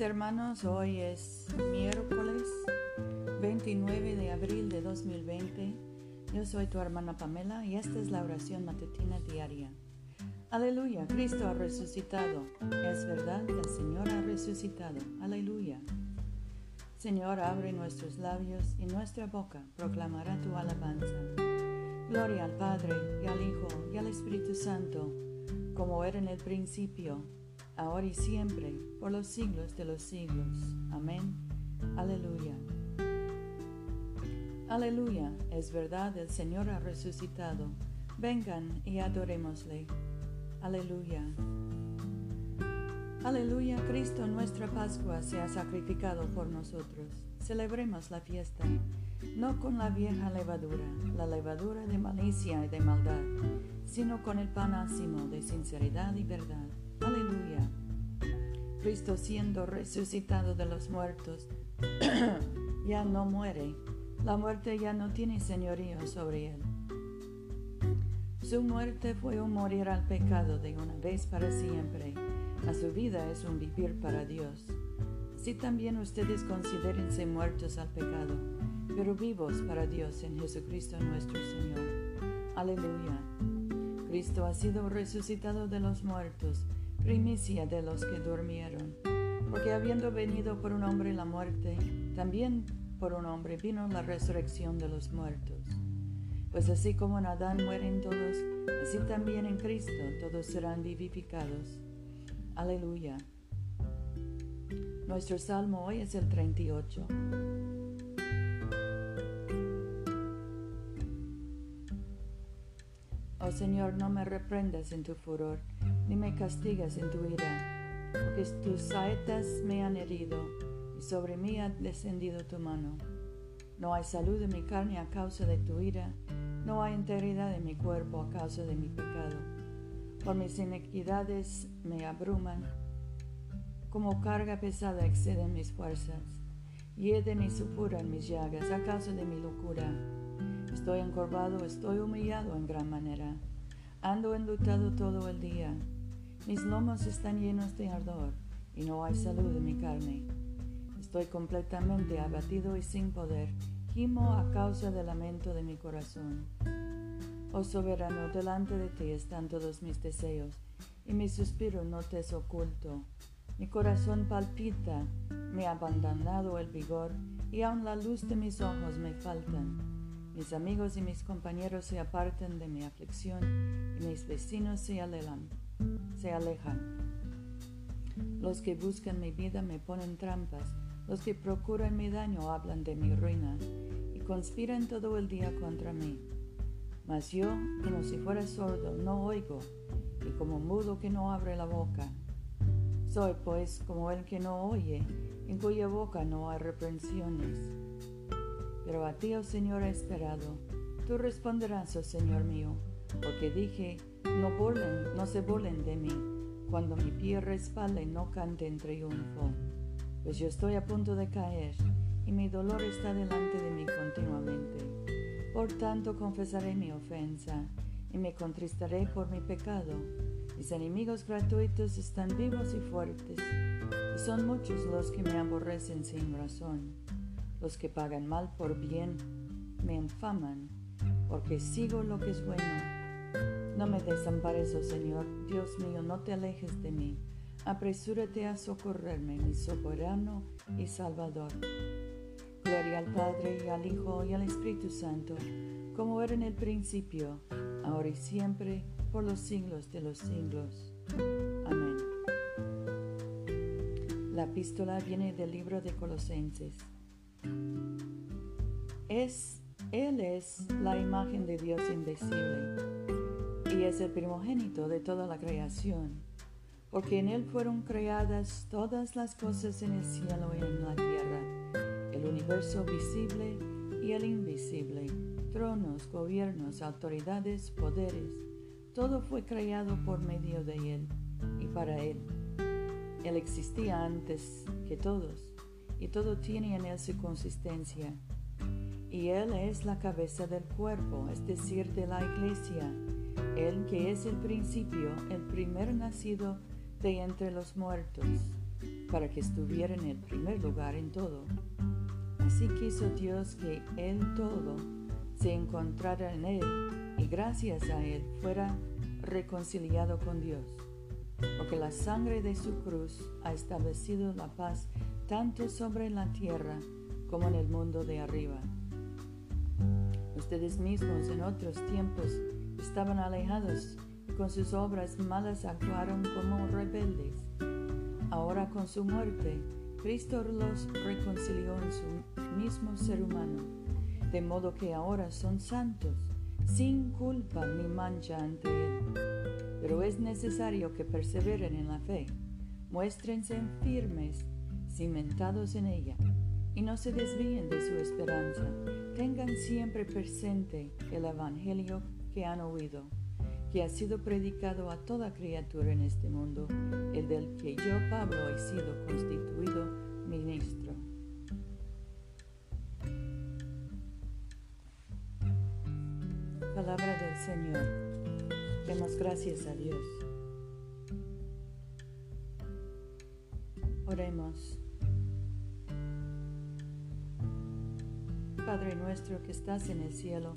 Hermanos, hoy es miércoles 29 de abril de 2020. Yo soy tu hermana Pamela y esta es la oración matutina diaria. Aleluya, Cristo ha resucitado. Es verdad que el Señor ha resucitado. Aleluya. Señor, abre nuestros labios y nuestra boca proclamará tu alabanza. Gloria al Padre y al Hijo y al Espíritu Santo, como era en el principio ahora y siempre, por los siglos de los siglos. Amén. Aleluya. Aleluya, es verdad, el Señor ha resucitado. Vengan y adorémosle. Aleluya. Aleluya, Cristo nuestra Pascua se ha sacrificado por nosotros. Celebremos la fiesta, no con la vieja levadura, la levadura de malicia y de maldad, sino con el pan ácimo de sinceridad y verdad. Cristo siendo resucitado de los muertos, ya no muere. La muerte ya no tiene señorío sobre él. Su muerte fue un morir al pecado de una vez para siempre. A su vida es un vivir para Dios. Si también ustedes considérense muertos al pecado, pero vivos para Dios en Jesucristo nuestro Señor. Aleluya. Cristo ha sido resucitado de los muertos primicia de los que durmieron. Porque habiendo venido por un hombre la muerte, también por un hombre vino la resurrección de los muertos. Pues así como en Adán mueren todos, así también en Cristo todos serán vivificados. Aleluya. Nuestro salmo hoy es el 38. Oh Señor, no me reprendas en tu furor ni me castigas en tu ira, porque tus saetas me han herido y sobre mí ha descendido tu mano. No hay salud en mi carne a causa de tu ira, no hay integridad en mi cuerpo a causa de mi pecado. Por mis inequidades me abruman, como carga pesada exceden mis fuerzas. Hieden y supuran mis llagas a causa de mi locura. Estoy encorvado, estoy humillado en gran manera. Ando enlutado todo el día. Mis lomos están llenos de ardor y no hay salud en mi carne. Estoy completamente abatido y sin poder. Gimo a causa del lamento de mi corazón. Oh soberano, delante de ti están todos mis deseos, y mi suspiro no te es oculto. Mi corazón palpita, me ha abandonado el vigor, y aun la luz de mis ojos me faltan. Mis amigos y mis compañeros se apartan de mi aflicción, y mis vecinos se alejan se alejan. Los que buscan mi vida me ponen trampas, los que procuran mi daño hablan de mi ruina y conspiran todo el día contra mí. Mas yo, como si fuera sordo, no oigo, y como mudo que no abre la boca. Soy pues como el que no oye, en cuya boca no hay reprensiones. Pero a ti, oh Señor, he esperado. Tú responderás, oh Señor mío, porque dije, no, burlen, no se burlen de mí cuando mi pie respalde no cante en triunfo, pues yo estoy a punto de caer y mi dolor está delante de mí continuamente. Por tanto confesaré mi ofensa y me contristaré por mi pecado. Mis enemigos gratuitos están vivos y fuertes, y son muchos los que me aborrecen sin razón. Los que pagan mal por bien me infaman, porque sigo lo que es bueno no me desampares, oh Señor, Dios mío, no te alejes de mí. Apresúrate a socorrerme, mi soberano y salvador. Gloria al Padre y al Hijo y al Espíritu Santo, como era en el principio, ahora y siempre, por los siglos de los siglos. Amén. La epístola viene del libro de Colosenses. Es, Él es la imagen de Dios invisible y es el primogénito de toda la creación, porque en Él fueron creadas todas las cosas en el cielo y en la tierra, el universo visible y el invisible, tronos, gobiernos, autoridades, poderes, todo fue creado por medio de Él y para Él. Él existía antes que todos, y todo tiene en Él su consistencia. Y Él es la cabeza del cuerpo, es decir, de la iglesia él que es el principio, el primer nacido de entre los muertos, para que estuviera en el primer lugar en todo. Así quiso Dios que Él todo se encontrara en Él y gracias a Él fuera reconciliado con Dios, porque la sangre de su cruz ha establecido la paz tanto sobre la tierra como en el mundo de arriba. Ustedes mismos en otros tiempos estaban alejados y con sus obras malas actuaron como rebeldes. Ahora con su muerte, Cristo los reconcilió en su mismo ser humano, de modo que ahora son santos, sin culpa ni mancha ante Él. Pero es necesario que perseveren en la fe, muéstrense firmes, cimentados en ella, y no se desvíen de su esperanza. Tengan siempre presente el Evangelio que han oído, que ha sido predicado a toda criatura en este mundo, el del que yo, Pablo, he sido constituido ministro. Palabra del Señor. Demos gracias a Dios. Oremos. Padre nuestro que estás en el cielo,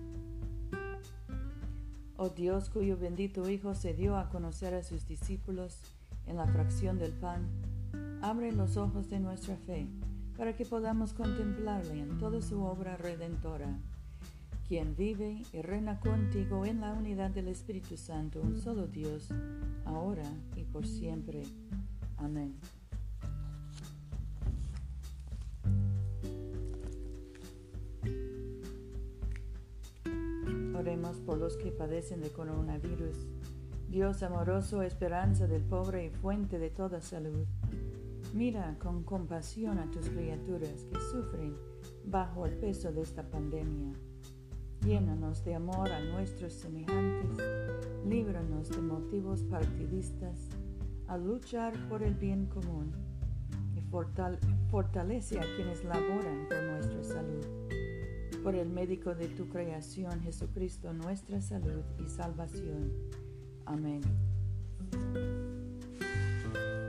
Oh Dios, cuyo bendito Hijo se dio a conocer a sus discípulos en la fracción del pan, abre los ojos de nuestra fe para que podamos contemplarle en toda su obra redentora, quien vive y reina contigo en la unidad del Espíritu Santo, un solo Dios, ahora y por siempre. Amén. Oremos por los que padecen de coronavirus. Dios amoroso, esperanza del pobre y fuente de toda salud. Mira con compasión a tus criaturas que sufren bajo el peso de esta pandemia. Llénanos de amor a nuestros semejantes, líbranos de motivos partidistas, a luchar por el bien común y fortalece a quienes laboran por nuestra salud por el médico de tu creación, Jesucristo, nuestra salud y salvación. Amén.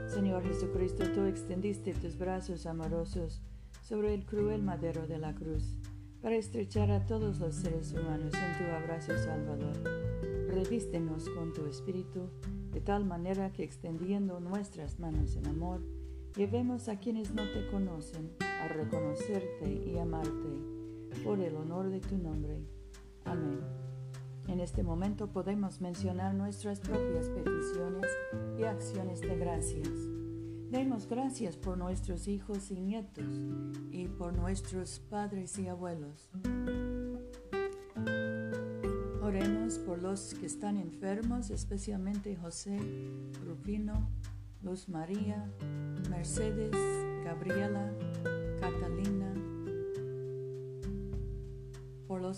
Señor Jesucristo, tú extendiste tus brazos amorosos sobre el cruel madero de la cruz para estrechar a todos los seres humanos en tu abrazo salvador. Revístenos con tu espíritu de tal manera que extendiendo nuestras manos en amor, llevemos a quienes no te conocen a reconocerte y amarte por el honor de tu nombre. Amén. En este momento podemos mencionar nuestras propias peticiones y acciones de gracias. Demos gracias por nuestros hijos y nietos y por nuestros padres y abuelos. Oremos por los que están enfermos, especialmente José, Rufino, Luz María, Mercedes, Gabriela, Catalina,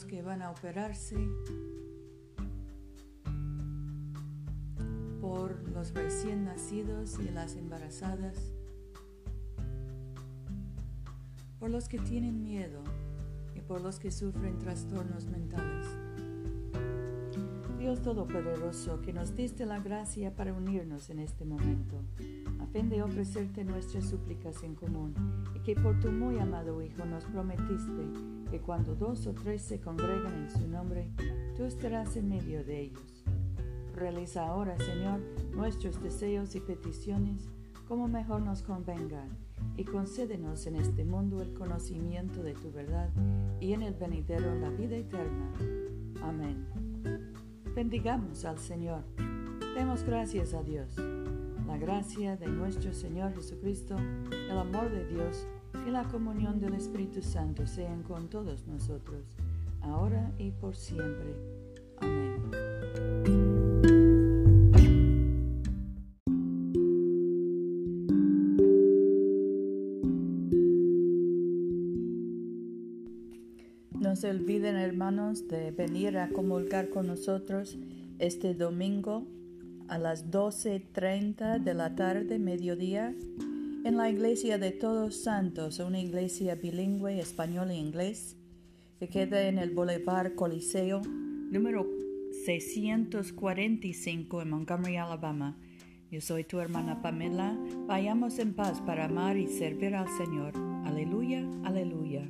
que van a operarse, por los recién nacidos y las embarazadas, por los que tienen miedo y por los que sufren trastornos mentales. Dios Todopoderoso, que nos diste la gracia para unirnos en este momento, a fin de ofrecerte nuestras súplicas en común, y que por tu muy amado Hijo nos prometiste que cuando dos o tres se congregan en su nombre, tú estarás en medio de ellos. Realiza ahora, Señor, nuestros deseos y peticiones como mejor nos convenga, y concédenos en este mundo el conocimiento de tu verdad y en el venidero la vida eterna. Amén. Bendigamos al Señor. Demos gracias a Dios. La gracia de nuestro Señor Jesucristo, el amor de Dios, y la comunión del Espíritu Santo sean con todos nosotros, ahora y por siempre. Amén. No se olviden, hermanos, de venir a comulgar con nosotros este domingo a las 12.30 de la tarde, mediodía, en la iglesia de Todos Santos, una iglesia bilingüe español e inglés, que queda en el Boulevard Coliseo, número 645 en Montgomery, Alabama. Yo soy tu hermana Pamela. Vayamos en paz para amar y servir al Señor. Aleluya, aleluya.